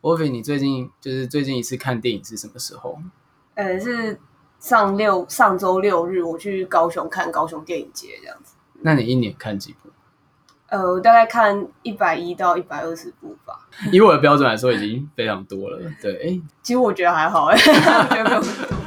Wolfie，你最近就是最近一次看电影是什么时候？呃，是上六上周六日我去高雄看高雄电影节这样子。那你一年看几部？呃，我大概看一百一到一百二十部吧。以我的标准来说，已经非常多了。对，其实我觉得还好，哎，我觉得没有很多。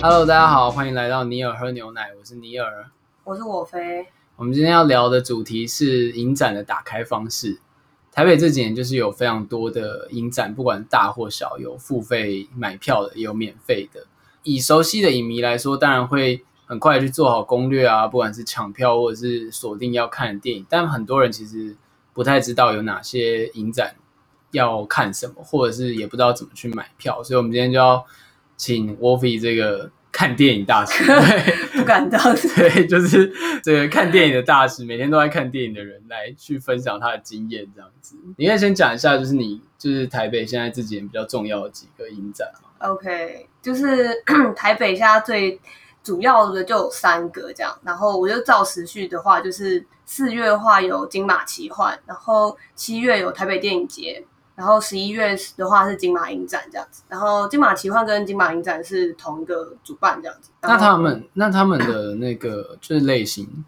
Hello，大家好，欢迎来到尼尔喝牛奶，我是尼尔，我是我飞。我们今天要聊的主题是影展的打开方式。台北这几年就是有非常多的影展，不管大或小，有付费买票的，也有免费的。以熟悉的影迷来说，当然会很快去做好攻略啊，不管是抢票或者是锁定要看的电影。但很多人其实不太知道有哪些影展要看什么，或者是也不知道怎么去买票。所以，我们今天就要请 Wolfie 这个。看电影大师，对，不敢当。对，就是这个看电影的大师，每天都在看电影的人来去分享他的经验，这样子。你可以先讲一下，就是你就是台北现在这几年比较重要的几个影展。OK，就是 台北现在最主要的就有三个这样，然后我就照时序的话，就是四月的话有金马奇幻，然后七月有台北电影节。然后十一月的话是金马影展这样子，然后金马奇幻跟金马影展是同一个主办这样子。那他们那他们的那个就是类型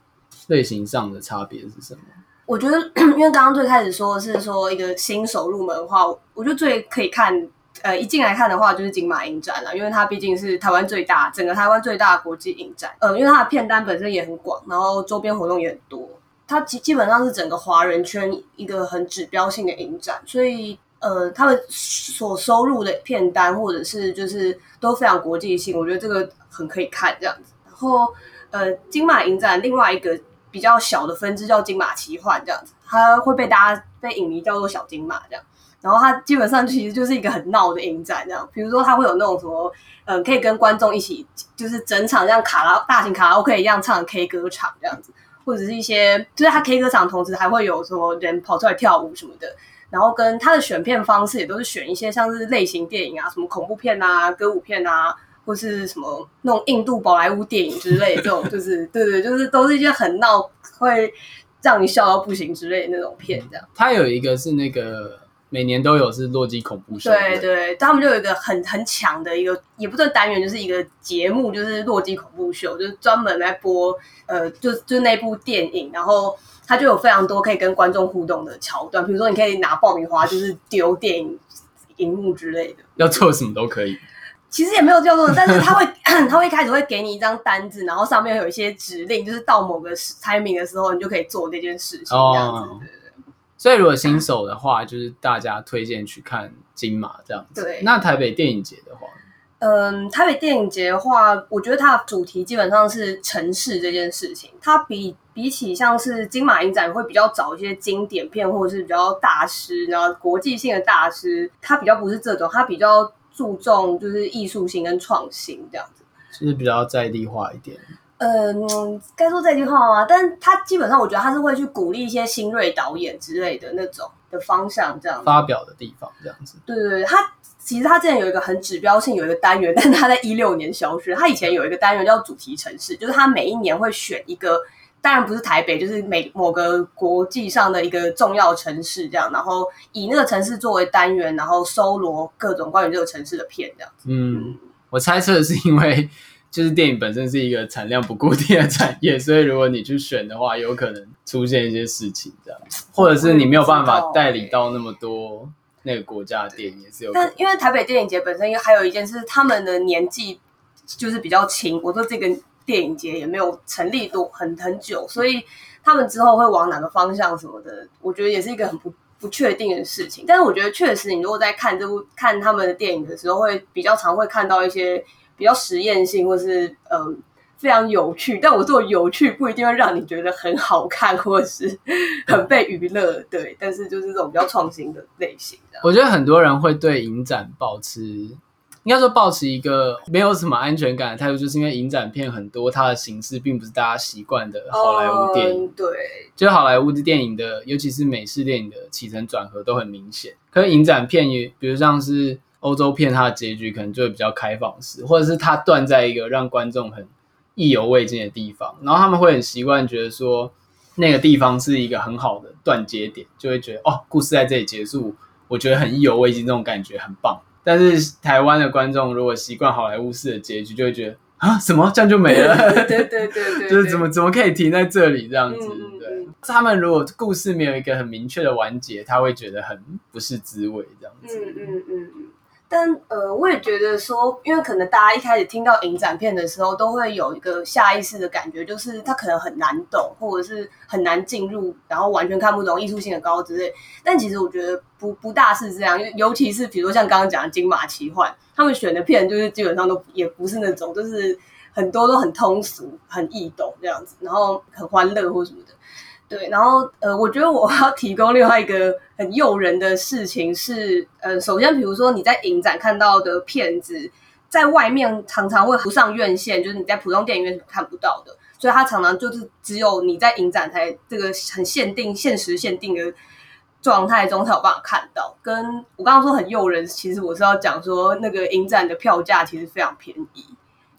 类型上的差别是什么？我觉得，因为刚刚最开始说的是说一个新手入门的话，我觉得最可以看，呃，一进来看的话就是金马影展了，因为它毕竟是台湾最大，整个台湾最大的国际影展。呃，因为它的片单本身也很广，然后周边活动也很多。它基基本上是整个华人圈一个很指标性的影展，所以呃，他们所收入的片单或者是就是都非常国际性，我觉得这个很可以看这样子。然后呃，金马影展另外一个比较小的分支叫金马奇幻这样子，它会被大家被影迷叫做小金马这样。然后它基本上其实就是一个很闹的影展这样，比如说它会有那种什么嗯、呃，可以跟观众一起就是整场像卡拉大型卡拉 OK 一样唱 K 歌场这样子。或者是一些，就是他 K 歌场，同时还会有什么人跑出来跳舞什么的，然后跟他的选片方式也都是选一些像是类型电影啊，什么恐怖片啊、歌舞片啊，或是什么那种印度宝莱坞电影之类的这种，就是 对对，就是都是一些很闹，会让你笑到不行之类的那种片，这样。他有一个是那个。每年都有是洛基恐怖秀，对对，他们就有一个很很强的一个，也不算单元，就是一个节目，就是洛基恐怖秀，就是专门来播，呃，就就那部电影，然后它就有非常多可以跟观众互动的桥段，比如说你可以拿爆米花，就是丢电影荧幕之类的，要做什么都可以。其实也没有叫做，但是他会 他会一开始会给你一张单子，然后上面有一些指令，就是到某个 timing 的时候，你就可以做那件事情，这样子。Oh. 所以，如果新手的话，就是大家推荐去看金马这样子。对。那台北电影节的话，嗯，台北电影节的话，我觉得它的主题基本上是城市这件事情。它比比起像是金马影展会比较找一些经典片，或者是比较大师，然后国际性的大师，它比较不是这种，它比较注重就是艺术性跟创新这样子，就是比较在地化一点。嗯，该说这句话吗？但他基本上，我觉得他是会去鼓励一些新锐导演之类的那种的方向，这样发表的地方，这样子。对对对，他其实他之前有一个很指标性，有一个单元，但他在一六年消失。他以前有一个单元叫主题城市，就是他每一年会选一个，当然不是台北，就是每某个国际上的一个重要城市这样，然后以那个城市作为单元，然后搜罗各种关于这个城市的片这样子。嗯，嗯，我猜测是因为。就是电影本身是一个产量不固定的产业，所以如果你去选的话，有可能出现一些事情这样，或者是你没有办法代理到那么多那个国家的电影，也是有。但因为台北电影节本身还有一件事，他们的年纪就是比较轻。我说这个电影节也没有成立多很很久，所以他们之后会往哪个方向什么的，我觉得也是一个很不不确定的事情。但是我觉得确实，你如果在看这部看他们的电影的时候，会比较常会看到一些。比较实验性，或是嗯非常有趣，但我做有趣不一定会让你觉得很好看，或者是很被娱乐，对。但是就是这种比较创新的类型。我觉得很多人会对影展保持，应该说抱持一个没有什么安全感的态度，就是因为影展片很多，它的形式并不是大家习惯的好莱坞电影。嗯、对，就好莱坞的电影的，尤其是美式电影的起承转合都很明显。可是影展片也，比如像是。欧洲片它的结局可能就会比较开放式，或者是它断在一个让观众很意犹未尽的地方，然后他们会很习惯觉得说那个地方是一个很好的断接点，就会觉得哦，故事在这里结束，我觉得很意犹未尽，这种感觉很棒。但是台湾的观众如果习惯好莱坞式的结局，就会觉得啊，什么这样就没了？对对对对，对，就是怎么怎么可以停在这里这样子？对，他们如果故事没有一个很明确的完结，他会觉得很不是滋味这样子。嗯嗯嗯。但呃，我也觉得说，因为可能大家一开始听到影展片的时候，都会有一个下意识的感觉，就是它可能很难懂，或者是很难进入，然后完全看不懂，艺术性的高之类。但其实我觉得不不大是这样，尤其是比如说像刚刚讲的金马奇幻，他们选的片就是基本上都也不是那种，就是很多都很通俗、很易懂这样子，然后很欢乐或什么的。对，然后呃，我觉得我要提供另外一个很诱人的事情是，呃，首先，比如说你在影展看到的片子，在外面常常会不上院线，就是你在普通电影院是看不到的，所以它常常就是只有你在影展才这个很限定、限时限定的状态中才有办法看到。跟我刚刚说很诱人，其实我是要讲说那个影展的票价其实非常便宜。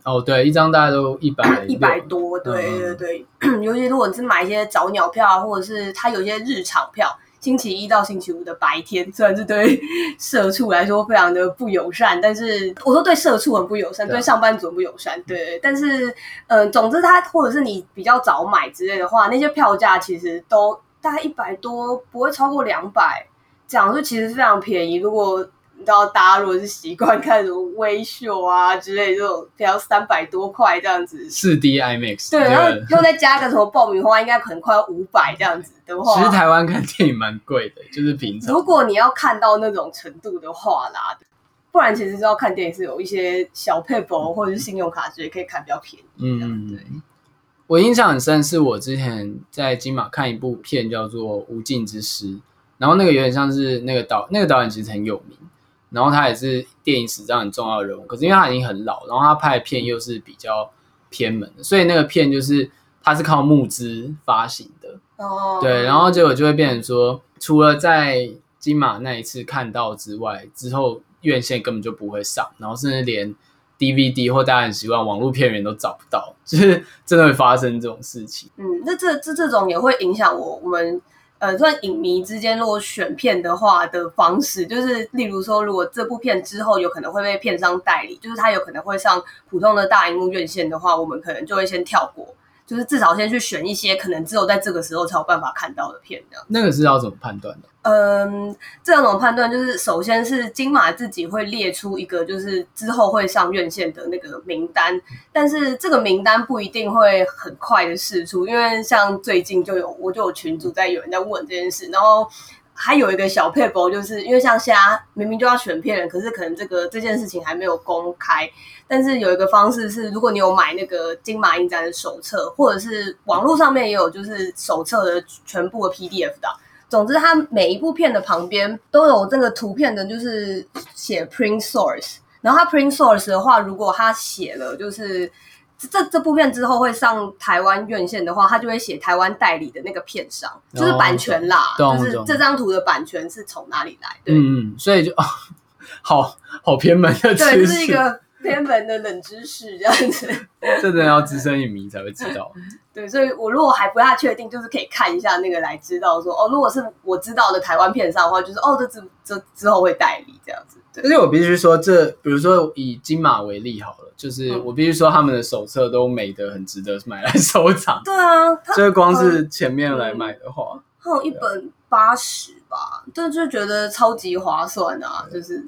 哦，对，一张大概都一百一百多，对对对。嗯、尤其如果你是买一些早鸟票，或者是它有一些日场票，星期一到星期五的白天，虽然是对社畜来说非常的不友善，但是我说对社畜很不友善，对，对上班族很不友善，对。但是，嗯、呃，总之它或者是你比较早买之类的话，那些票价其实都大概一百多，不会超过两百，这样就其实非常便宜。如果你知道，大家如果是习惯看什么微秀啊之类这种，只要三百多块这样子，四 D IMAX，对，然后又再加个什么爆米花，应该可能快要五百这样子的话。其实台湾看电影蛮贵的，就是平常。如果你要看到那种程度的话啦，不然其实要看电影是有一些小撇步或者是信用卡之类可以看比较便宜。嗯，对。我印象很深，是我之前在金马看一部片叫做《无尽之诗》，然后那个有点像是那个导那个导演其实很有名。然后他也是电影史上很重要的人物，可是因为他已经很老，然后他拍的片又是比较偏门的，所以那个片就是他是靠募资发行的。哦，对，然后结果就会变成说，除了在金马那一次看到之外，之后院线根本就不会上，然后甚至连 DVD 或大家很习惯网络片源都找不到，就是真的会发生这种事情。嗯，那这这这种也会影响我我们。呃，算影迷之间如果选片的话的方式，就是例如说，如果这部片之后有可能会被片商代理，就是它有可能会上普通的大荧幕院线的话，我们可能就会先跳过。就是至少先去选一些可能只有在这个时候才有办法看到的片，这样。那个是要怎么判断的？嗯，这种判断就是，首先是金马自己会列出一个，就是之后会上院线的那个名单，但是这个名单不一定会很快的释出，因为像最近就有我就有群主在有人在问这件事，然后。还有一个小配博，就是因为像现在明明就要选片了，可是可能这个这件事情还没有公开。但是有一个方式是，如果你有买那个金马影展的手册，或者是网络上面也有，就是手册的全部的 PDF 的。总之，它每一部片的旁边都有这个图片的，就是写 print source。然后它 print source 的话，如果它写了就是。这这部片之后会上台湾院线的话，它就会写台湾代理的那个片商，就是版权啦，哦、就是这张图的版权是从哪里来？对，嗯，所以就哦，好好偏门的知识，对，这是一个偏门的冷知识，这样子，这真的要资深影迷才会知道。对，所以我如果还不太确定，就是可以看一下那个来知道说，哦，如果是我知道的台湾片商的话，就是哦，这之这之后会代理这样子。而且我必须说这，这比如说以金马为例好了。就是我必须说，他们的手册都美得很值得买来收藏。对啊，就是光是前面来买的话，还有一本八十吧，就就觉得超级划算啊！就是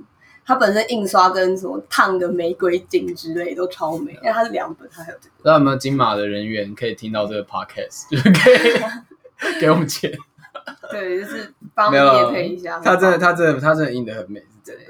它本身印刷跟什么烫的玫瑰金之类都超美，因为它是两本，它还有这个。不知道有没有金马的人员可以听到这个 podcast，就是可以 给我们钱？对，就是帮业配一下。他真的，他真的，他真的印的很美，是真的。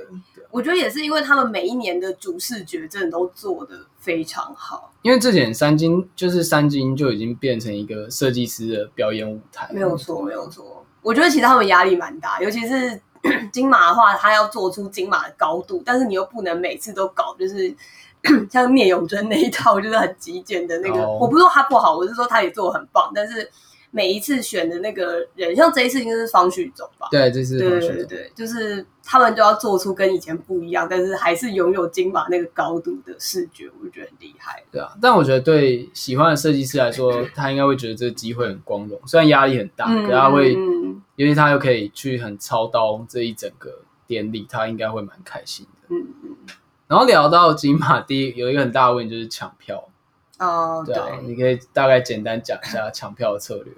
我觉得也是，因为他们每一年的主视觉真的都做的非常好。因为这点三金就是三金就已经变成一个设计师的表演舞台。没有错，没有错。我觉得其实他们压力蛮大，尤其是 金马的话，他要做出金马的高度，但是你又不能每次都搞，就是 像聂永真那一套，就是很极简的那个。Oh. 我不是说他不好，我是说他也做得很棒，但是每一次选的那个人，像这一次应该是方旭总吧？对，这是方序总。对对对，就是他们就要做出跟以前不一样，但是还是拥有金马那个高度的视觉，我就觉得很厉害。对啊，但我觉得对喜欢的设计师来说，他应该会觉得这个机会很光荣，虽然压力很大，嗯、可他会，嗯、因为他又可以去很操刀这一整个典礼，他应该会蛮开心的。嗯嗯。然后聊到金马，第一有一个很大的问题就是抢票。哦，对，对，你可以大概简单讲一下抢票的策略。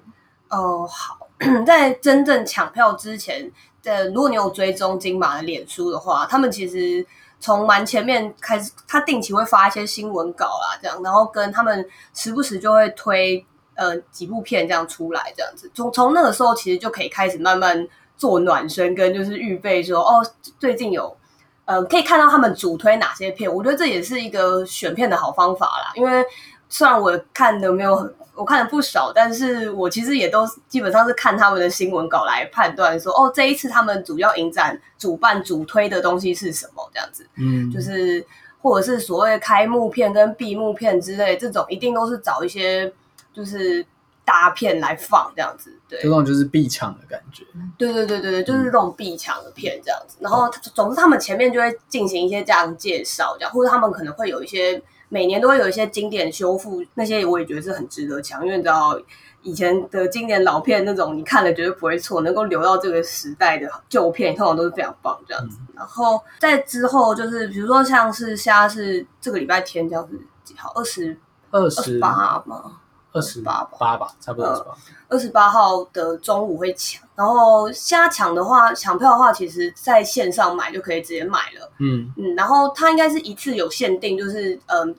哦，好，在真正抢票之前，呃，如果你有追踪金马的脸书的话，他们其实从蛮前面开始，他定期会发一些新闻稿啦，这样，然后跟他们时不时就会推呃几部片这样出来，这样子。从从那个时候，其实就可以开始慢慢做暖身，跟就是预备说，哦，最近有。呃，可以看到他们主推哪些片，我觉得这也是一个选片的好方法啦。因为虽然我看的没有很，我看了不少，但是我其实也都基本上是看他们的新闻稿来判断说，哦，这一次他们主要影展主办主推的东西是什么这样子。嗯，就是或者是所谓开幕片跟闭幕片之类，这种一定都是找一些就是。大片来放这样子，对，这种就是必抢的感觉。对对对对对，就是这种必抢的片这样子。嗯、然后，总之他们前面就会进行一些这样介绍，这样或者他们可能会有一些每年都会有一些经典修复，那些我也觉得是很值得抢，因为你知道以前的经典老片那种你看了绝对不会错，能够留到这个时代的旧片，通常都是非常棒这样子。嗯、然后在之后就是比如说像是现在是这个礼拜天这样子几号？二十二十八吗？二十八八吧，差不多二十八。二十八号的中午会抢，然后现在抢的话，抢票的话，其实在线上买就可以直接买了。嗯嗯，然后它应该是一次有限定，就是嗯，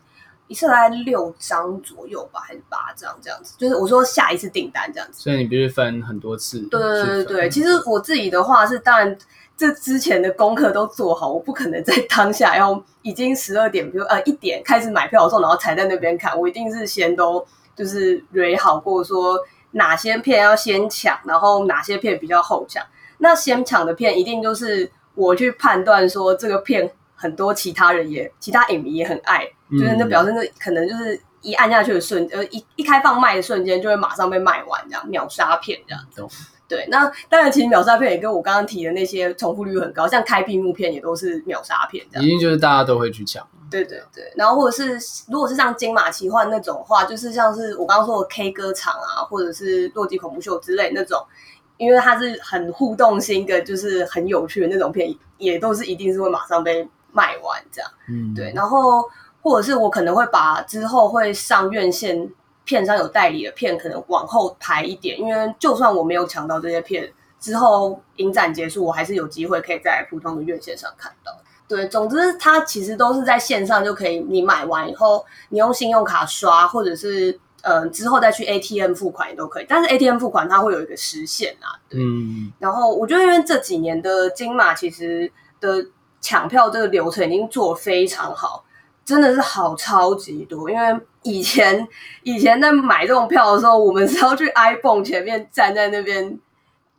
一次大概六张左右吧，还是八张这样子？就是我说下一次订单这样子。所以你必须分很多次。对对对对，其实我自己的话是，当然这之前的功课都做好，我不可能在当下要已经十二点，比如呃一点开始买票的时候，然后才在那边看，我一定是先都。就是蕊好过说哪些片要先抢，然后哪些片比较后抢。那先抢的片一定就是我去判断说这个片很多其他人也其他影迷也很爱，嗯、就是那表示那可能就是一按下去的瞬呃一一开放卖的瞬间就会马上被卖完这样秒杀片这样。子。对，那当然其实秒杀片也跟我刚刚提的那些重复率很高，像开闭幕片也都是秒杀片这样。一定就是大家都会去抢。对对对，然后或者是如果是像金马奇幻那种的话，就是像是我刚刚说的 K 歌场啊，或者是洛基恐怖秀之类那种，因为它是很互动性的，就是很有趣的那种片，也都是一定是会马上被卖完这样。嗯，对。然后或者是我可能会把之后会上院线片商有代理的片，可能往后排一点，因为就算我没有抢到这些片，之后影展结束，我还是有机会可以在普通的院线上看到。对，总之它其实都是在线上就可以，你买完以后，你用信用卡刷，或者是呃之后再去 ATM 付款也都可以。但是 ATM 付款它会有一个时限啊。对。嗯。然后我觉得因为这几年的金马其实的抢票这个流程已经做得非常好，真的是好超级多。因为以前以前在买这种票的时候，我们是要去 iPhone 前面站在那边。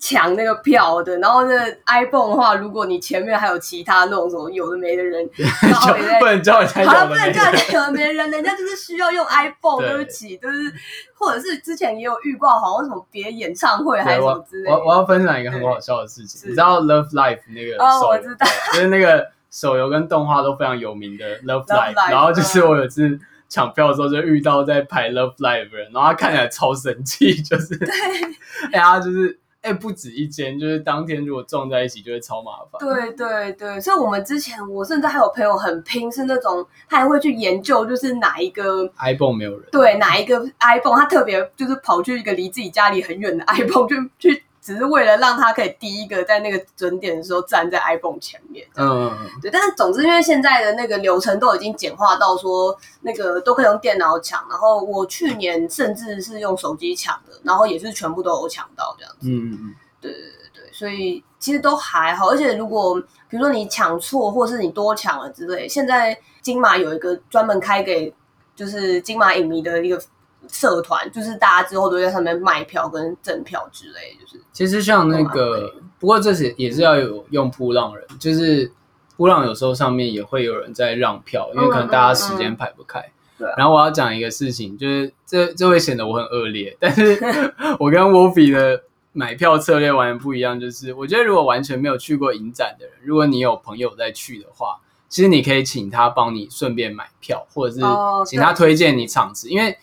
抢那个票的，然后那 iPhone 的话，如果你前面还有其他那种什么有的没的人，然后也在不能叫人家，好不能叫人家有的没人，人家就是需要用 iPhone 对不起，就是或者是之前也有预告，好像什么别演唱会还是什么之类的。我我要分享一个很好笑的事情，你知道 Love Life 那个哦，我知道，就是那个手游跟动画都非常有名的 Love Live，然后就是我有次抢票的时候就遇到在排 Love Live 的人，然后他看起来超生气，就是对，哎呀，就是。哎，不止一间，就是当天如果撞在一起，就会超麻烦。对对对，所以我们之前，我甚至还有朋友很拼，是那种他还会去研究，就是哪一个 iPhone 没有人，对，哪一个 iPhone 他特别就是跑去一个离自己家里很远的 iPhone 就去。只是为了让他可以第一个在那个准点的时候站在 iPhone 前面，嗯，对。但是总之，因为现在的那个流程都已经简化到说，那个都可以用电脑抢。然后我去年甚至是用手机抢的，然后也是全部都有抢到这样子。嗯嗯嗯，对对对对，所以其实都还好。而且如果比如说你抢错，或是你多抢了之类，现在金马有一个专门开给就是金马影迷的一个。社团就是大家之后都在上面卖票跟赠票之类，就是其实像那个，不过这是也是要有用噗浪人，就是噗浪有时候上面也会有人在让票，因为可能大家时间排不开。对啊。然后我要讲一个事情，就是这这会显得我很恶劣，但是 我跟 Wolfie 的买票策略完全不一样。就是我觉得如果完全没有去过影展的人，如果你有朋友在去的话，其实你可以请他帮你顺便买票，或者是请他推荐你场次，因为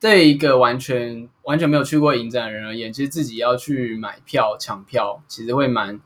对一个完全完全没有去过影展的人而言，其实自己要去买票抢票，其实会蛮。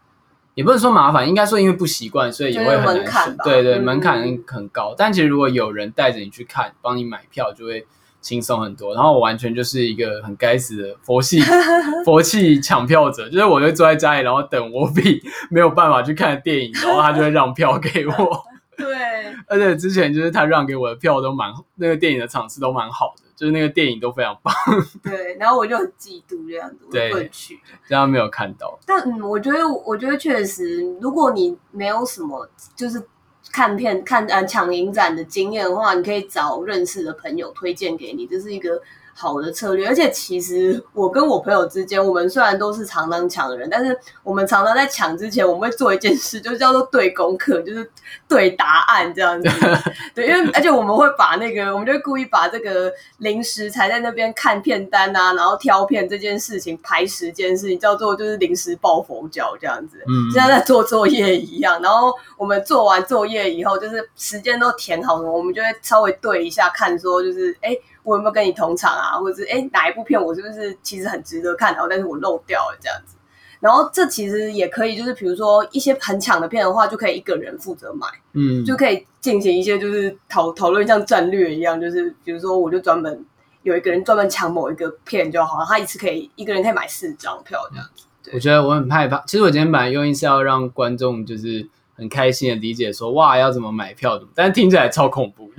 也不是说麻烦，应该说因为不习惯，所以也会很难选。对对，门槛很高。嗯、但其实如果有人带着你去看，帮你买票，就会轻松很多。然后我完全就是一个很该死的佛系 佛系抢票者，就是我就坐在家里，然后等我比没有办法去看的电影，然后他就会让票给我。对，而且之前就是他让给我的票都蛮那个电影的场次都蛮好的。就是那个电影都非常棒，对，然后我就很嫉妒这样子，我会去，这样没有看到。但嗯，我觉得，我觉得确实，如果你没有什么就是看片看呃抢影展的经验的话，你可以找认识的朋友推荐给你，这是一个。好的策略，而且其实我跟我朋友之间，我们虽然都是常常抢的人，但是我们常常在抢之前，我们会做一件事，就叫做对功课，就是对答案这样子。对，因为而且我们会把那个，我们就会故意把这个临时才在那边看片单啊，然后挑片这件事情排时间事情，叫做就是临时抱佛脚这样子，嗯，像在做作业一样。然后我们做完作业以后，就是时间都填好了，我们就会稍微对一下，看说就是哎。诶我有没有跟你同场啊？或者是哎，哪一部片我是不是其实很值得看，然后但是我漏掉了这样子。然后这其实也可以，就是比如说一些很抢的片的话，就可以一个人负责买，嗯，就可以进行一些就是讨讨论，像战略一样，就是比如说我就专门有一个人专门抢某一个片就好了，他一次可以一个人可以买四张票这样子。我觉得我很害怕，其实我今天本来用意是要让观众就是。很开心的理解说哇，要怎么买票怎么，但是听起来超恐怖，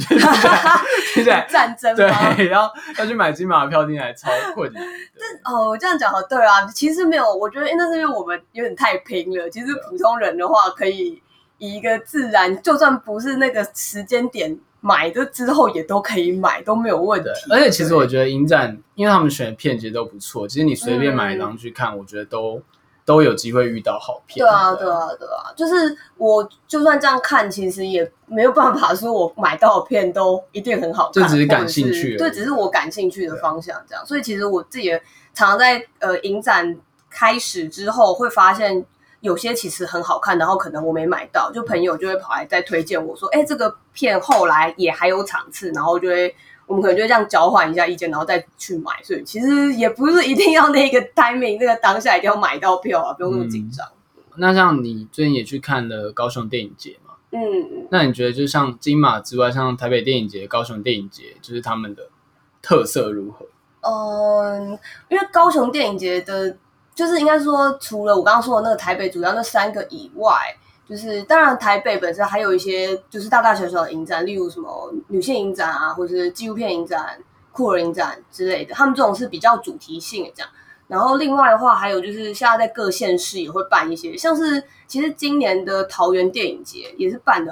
听起来战争对，然后要去买金马的票听起来超困难。但哦，这样讲好对啊，其实没有，我觉得那是因为我们有点太拼了。其实普通人的话，可以以一个自然，就算不是那个时间点买的之后，也都可以买，都没有问题。而且其实我觉得影展，因为他们选的片其实都不错，其实你随便买一张去看，嗯、我觉得都。都有机会遇到好片。对啊，对啊，对啊，就是我就算这样看，其实也没有办法说我买到的片都一定很好看，这只是感兴趣，对，只是我感兴趣的方向这样。所以其实我自己也常常在呃影展开始之后，会发现有些其实很好看，然后可能我没买到，就朋友就会跑来再推荐我说，哎，这个片后来也还有场次，然后就会。我们可能就这样交换一下意见，然后再去买。所以其实也不是一定要那个 timing，那个当下一定要买到票啊，不用那么紧张。嗯、那像你最近也去看了高雄电影节嘛？嗯，那你觉得就像金马之外，像台北电影节、高雄电影节，就是他们的特色如何？嗯，因为高雄电影节的，就是应该说除了我刚刚说的那个台北主要那三个以外。就是当然，台北本身还有一些就是大大小小的影展，例如什么女性影展啊，或者是纪录片影展、酷儿影展之类的。他们这种是比较主题性的这样。然后另外的话，还有就是现在在各县市也会办一些，像是其实今年的桃园电影节也是办的，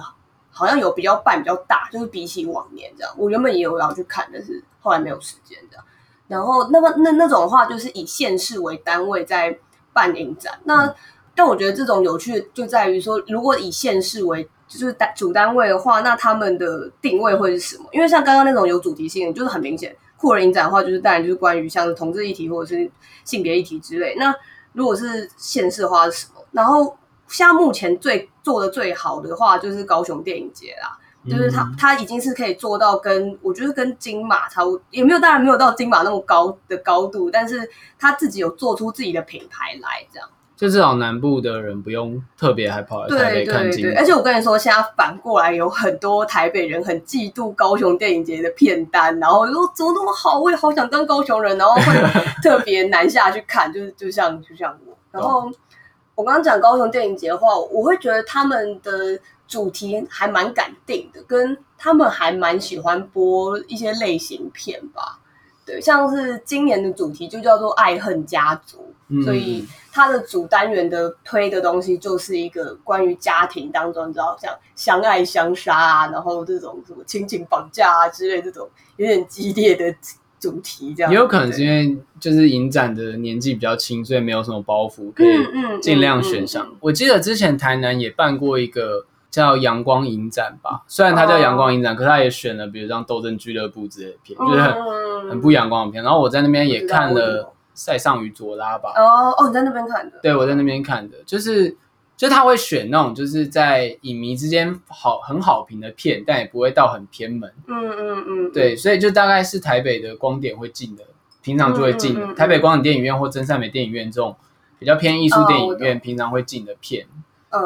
好像有比较办比较大，就是比起往年这样。我原本也有要去看，但是后来没有时间这样。然后那么那那种的话，就是以县市为单位在办影展。那、但我觉得这种有趣就在于说，如果以县市为就是单主单位的话，那他们的定位会是什么？因为像刚刚那种有主题性的，就是很明显，酷人影展的话，就是当然就是关于像是同志议题或者是性别议题之类。那如果是县市的话是什么？然后像目前最做的最好的话，就是高雄电影节啦，就是他他已经是可以做到跟我觉得跟金马差不多，也没有当然没有到金马那么高的高度，但是他自己有做出自己的品牌来这样。就至少南部的人不用特别害怕台北看金马。而且我跟你说，现在反过来有很多台北人很嫉妒高雄电影节的片单，然后说怎么那么好，我也好想当高雄人，然后会特别南下去看，就是就像就像我。然后我刚刚讲高雄电影节的话，我会觉得他们的主题还蛮敢定的，跟他们还蛮喜欢播一些类型片吧。对，像是今年的主题就叫做爱恨家族，嗯、所以。它的主单元的推的东西就是一个关于家庭当中，你知道像相爱相杀啊，然后这种什么亲情绑架啊之类这种有点激烈的主题，这样。也有可能是因为就是影展的年纪比较轻，所以没有什么包袱，可以尽量选上。我记得之前台南也办过一个叫阳光影展吧，虽然它叫阳光影展，可是它也选了，比如像《斗争俱乐部》之类的片，就是很很不阳光的片。然后我在那边也看了《塞尚与佐拉》吧。哦哦，你在那边看的？对，我在那边看的，就是就他会选那种就是在影迷之间好很好评的片，但也不会到很偏门。嗯嗯嗯，对，所以就大概是台北的光点会进的，平常就会进的。台北光点电影院或真善美电影院这种比较偏艺术电影院，平常会进的片。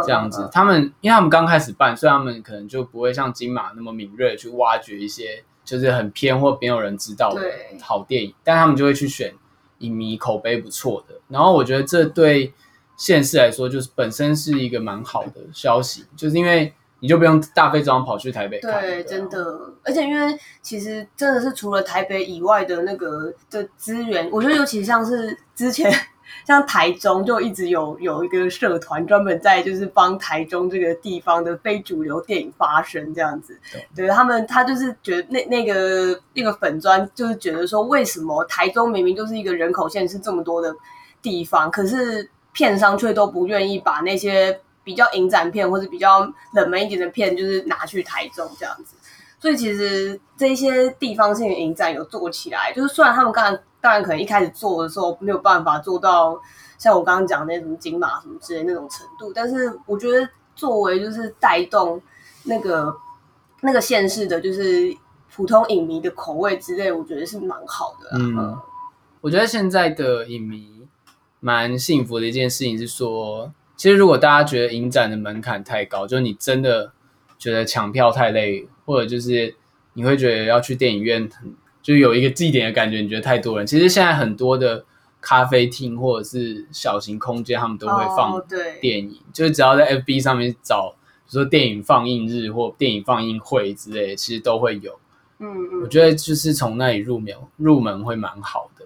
这样子，他们因为他们刚开始办，所以他们可能就不会像金马那么敏锐去挖掘一些就是很偏或没有人知道的好电影，但他们就会去选影迷口碑不错的。然后我觉得这对县市来说，就是本身是一个蛮好的消息，就是因为你就不用大费周章跑去台北看。对，真的，而且因为其实真的是除了台北以外的那个的资源，我觉得尤其像是之前。像台中就一直有有一个社团专门在就是帮台中这个地方的非主流电影发声这样子，对，对他们他就是觉得那那个那个粉砖就是觉得说，为什么台中明明就是一个人口线是这么多的地方，可是片商却都不愿意把那些比较影展片或者比较冷门一点的片，就是拿去台中这样子。所以其实这些地方性的影展有做起来，就是虽然他们刚才当然可能一开始做的时候没有办法做到像我刚刚讲的那种金马什么之类那种程度，但是我觉得作为就是带动那个那个县市的，就是普通影迷的口味之类，我觉得是蛮好的。嗯，我觉得现在的影迷蛮幸福的一件事情是说，其实如果大家觉得影展的门槛太高，就是你真的觉得抢票太累。或者就是你会觉得要去电影院，就有一个祭典的感觉。你觉得太多人，其实现在很多的咖啡厅或者是小型空间，他们都会放电影。Oh, 就是只要在 FB 上面找，比如说电影放映日或电影放映会之类的，其实都会有。嗯嗯，我觉得就是从那里入门入门会蛮好的。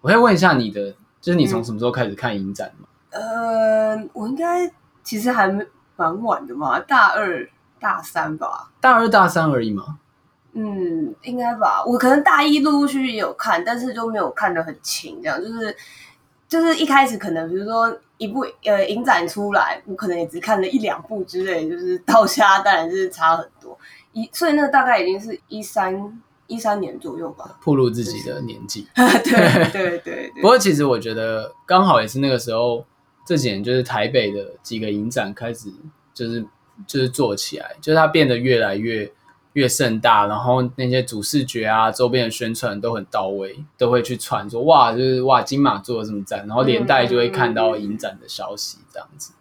我可以问一下你的，就是你从什么时候开始看影展吗？嗯、呃，我应该其实还蛮晚的嘛，大二。大三吧，大二大三而已嘛。嗯，应该吧。我可能大一陆陆续续也有看，但是就没有看得很清。这样就是就是一开始可能比如说一部呃影展出来，我可能也只看了一两部之类，就是到现在当然是差很多。一所以那个大概已经是一三一三年左右吧，暴露自己的年纪。对对对对。不过其实我觉得刚好也是那个时候，这几年就是台北的几个影展开始就是。就是做起来，就是它变得越来越越盛大，然后那些主视觉啊、周边的宣传都很到位，都会去传说哇，就是哇金马做的这么赞，然后连带就会看到影展的消息这样子。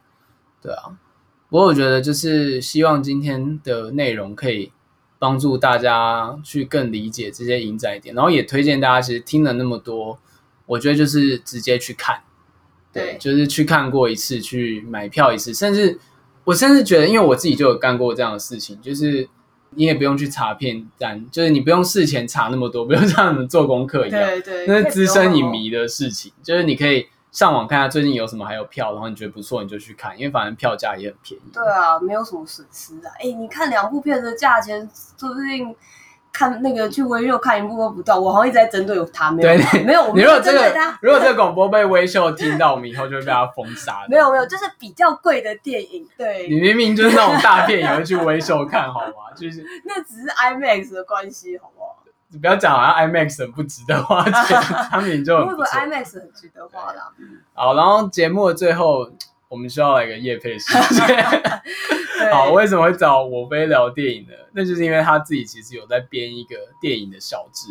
对啊，不过我觉得就是希望今天的内容可以帮助大家去更理解这些影展一点，然后也推荐大家其实听了那么多，我觉得就是直接去看，对，就是去看过一次，去买票一次，甚至。我甚至觉得，因为我自己就有干过这样的事情，就是你也不用去查片单，就是你不用事前查那么多，不用 像你们做功课一样。对对，那是资深影迷的事情，就是你可以上网看下最近有什么还有票，然后你觉得不错，你就去看，因为反正票价也很便宜。对啊，没有什么损失啊。哎，你看两部片的价钱，说不定。看那个去微秀看一部都不到，我好像一直在针对他，没有对没有。我没有针对他。如果这个广播被微秀听到，我们以后就会被他封杀。没有没有，就是比较贵的电影。对，你明明就是那种大片，也会去微秀看，好吗？就是 那只是 IMAX 的关系，好不好？你不要讲好像 IMAX 很不值得花钱，他们就不会 IMAX 很值得花啦。好，然后节目的最后。我们需要来个夜配时间。好，为什么会找我飞聊电影呢？那就是因为他自己其实有在编一个电影的小志，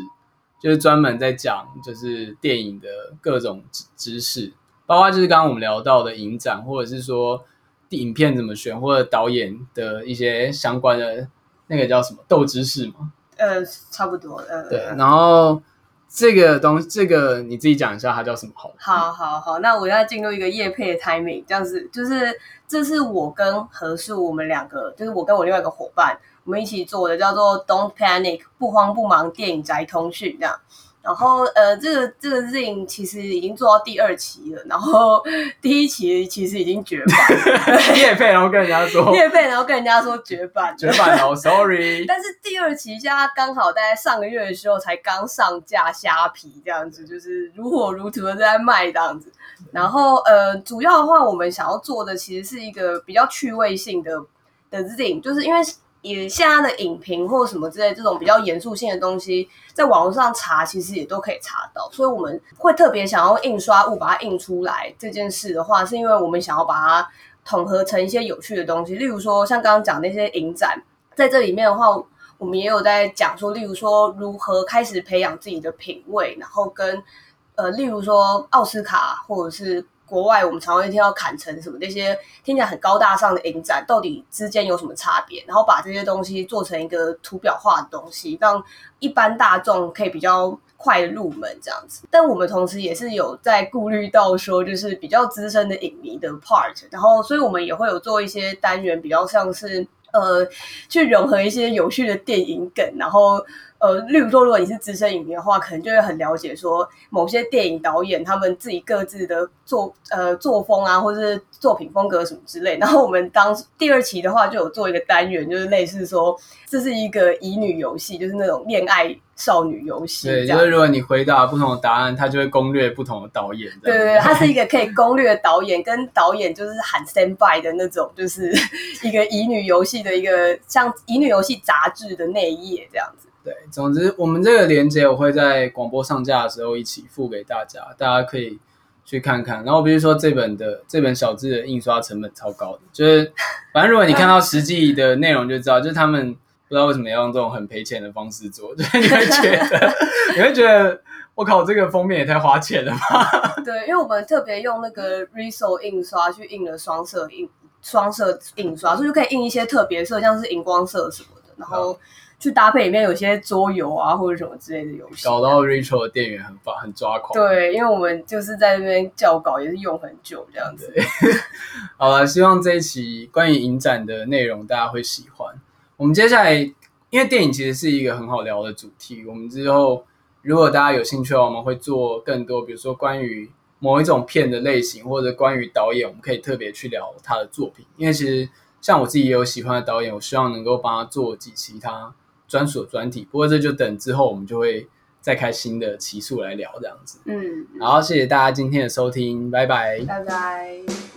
就是专门在讲就是电影的各种知识，包括就是刚刚我们聊到的影展，或者是说影片怎么选，或者导演的一些相关的那个叫什么豆知识嘛？呃，差不多。呃，对，然后。这个东西，这个你自己讲一下，它叫什么好？好，好，好，那我要进入一个业配的 timing，这样子，就是这是我跟何树我们两个，就是我跟我另外一个伙伴，我们一起做的，叫做 Don't Panic，不慌不忙电影宅通讯这样。然后呃，这个这个 Zine 其实已经做到第二期了，然后 第一期其实已经绝版，业配然后跟人家说 业配然后跟人家说绝版，绝版哦，sorry。但是第二期现在刚好大概上个月的时候才刚上架虾皮这样子，就是如火如荼的在卖这样子。然后呃，主要的话我们想要做的其实是一个比较趣味性的的 Zine，就是因为也现在的影评或什么之类这种比较严肃性的东西，在网络上查其实也都可以查到，所以我们会特别想要印刷物把它印出来这件事的话，是因为我们想要把它统合成一些有趣的东西，例如说像刚刚讲那些影展，在这里面的话，我们也有在讲说，例如说如何开始培养自己的品味，然后跟呃，例如说奥斯卡或者是。国外我们常常会听到砍成什么那些听起来很高大上的影展，到底之间有什么差别？然后把这些东西做成一个图表化的东西，让一般大众可以比较快的入门这样子。但我们同时也是有在顾虑到说，就是比较资深的影迷的 part，然后所以我们也会有做一些单元，比较像是呃去融合一些有趣的电影梗，然后。呃，例如说，如果你是资深影迷的话，可能就会很了解说某些电影导演他们自己各自的作呃作风啊，或者是作品风格什么之类。然后我们当第二期的话，就有做一个单元，就是类似说这是一个乙女游戏，就是那种恋爱少女游戏。对，就是如果你回答不同的答案，他就会攻略不同的导演。对对对，他是一个可以攻略导演，跟导演就是喊 stand by 的那种，就是一个乙女游戏的一个像乙女游戏杂志的内页这样子。对，总之我们这个连接我会在广播上架的时候一起附给大家，大家可以去看看。然后比如说这本的这本小字的印刷成本超高的，就是反正如果你看到实际的内容就知道，就是他们不知道为什么要用这种很赔钱的方式做，就是你会觉得 你会觉得我靠，这个封面也太花钱了吧？对，因为我们特别用那个 Riso 印刷去印了双色印双色印刷，所以就可以印一些特别色，像是荧光色什么的，然后。去搭配里面有些桌游啊，或者什么之类的游戏，搞到 Rachel 的店员很发很抓狂。对，因为我们就是在那边校稿，也是用很久这样子。好了，希望这一期关于影展的内容大家会喜欢。我们接下来，因为电影其实是一个很好聊的主题，我们之后如果大家有兴趣的话，我们会做更多，比如说关于某一种片的类型，或者关于导演，我们可以特别去聊他的作品。因为其实像我自己也有喜欢的导演，我希望能够帮他做几期他。专属专题，不过这就等之后我们就会再开新的期数来聊这样子。嗯，好，谢谢大家今天的收听，拜拜，拜拜。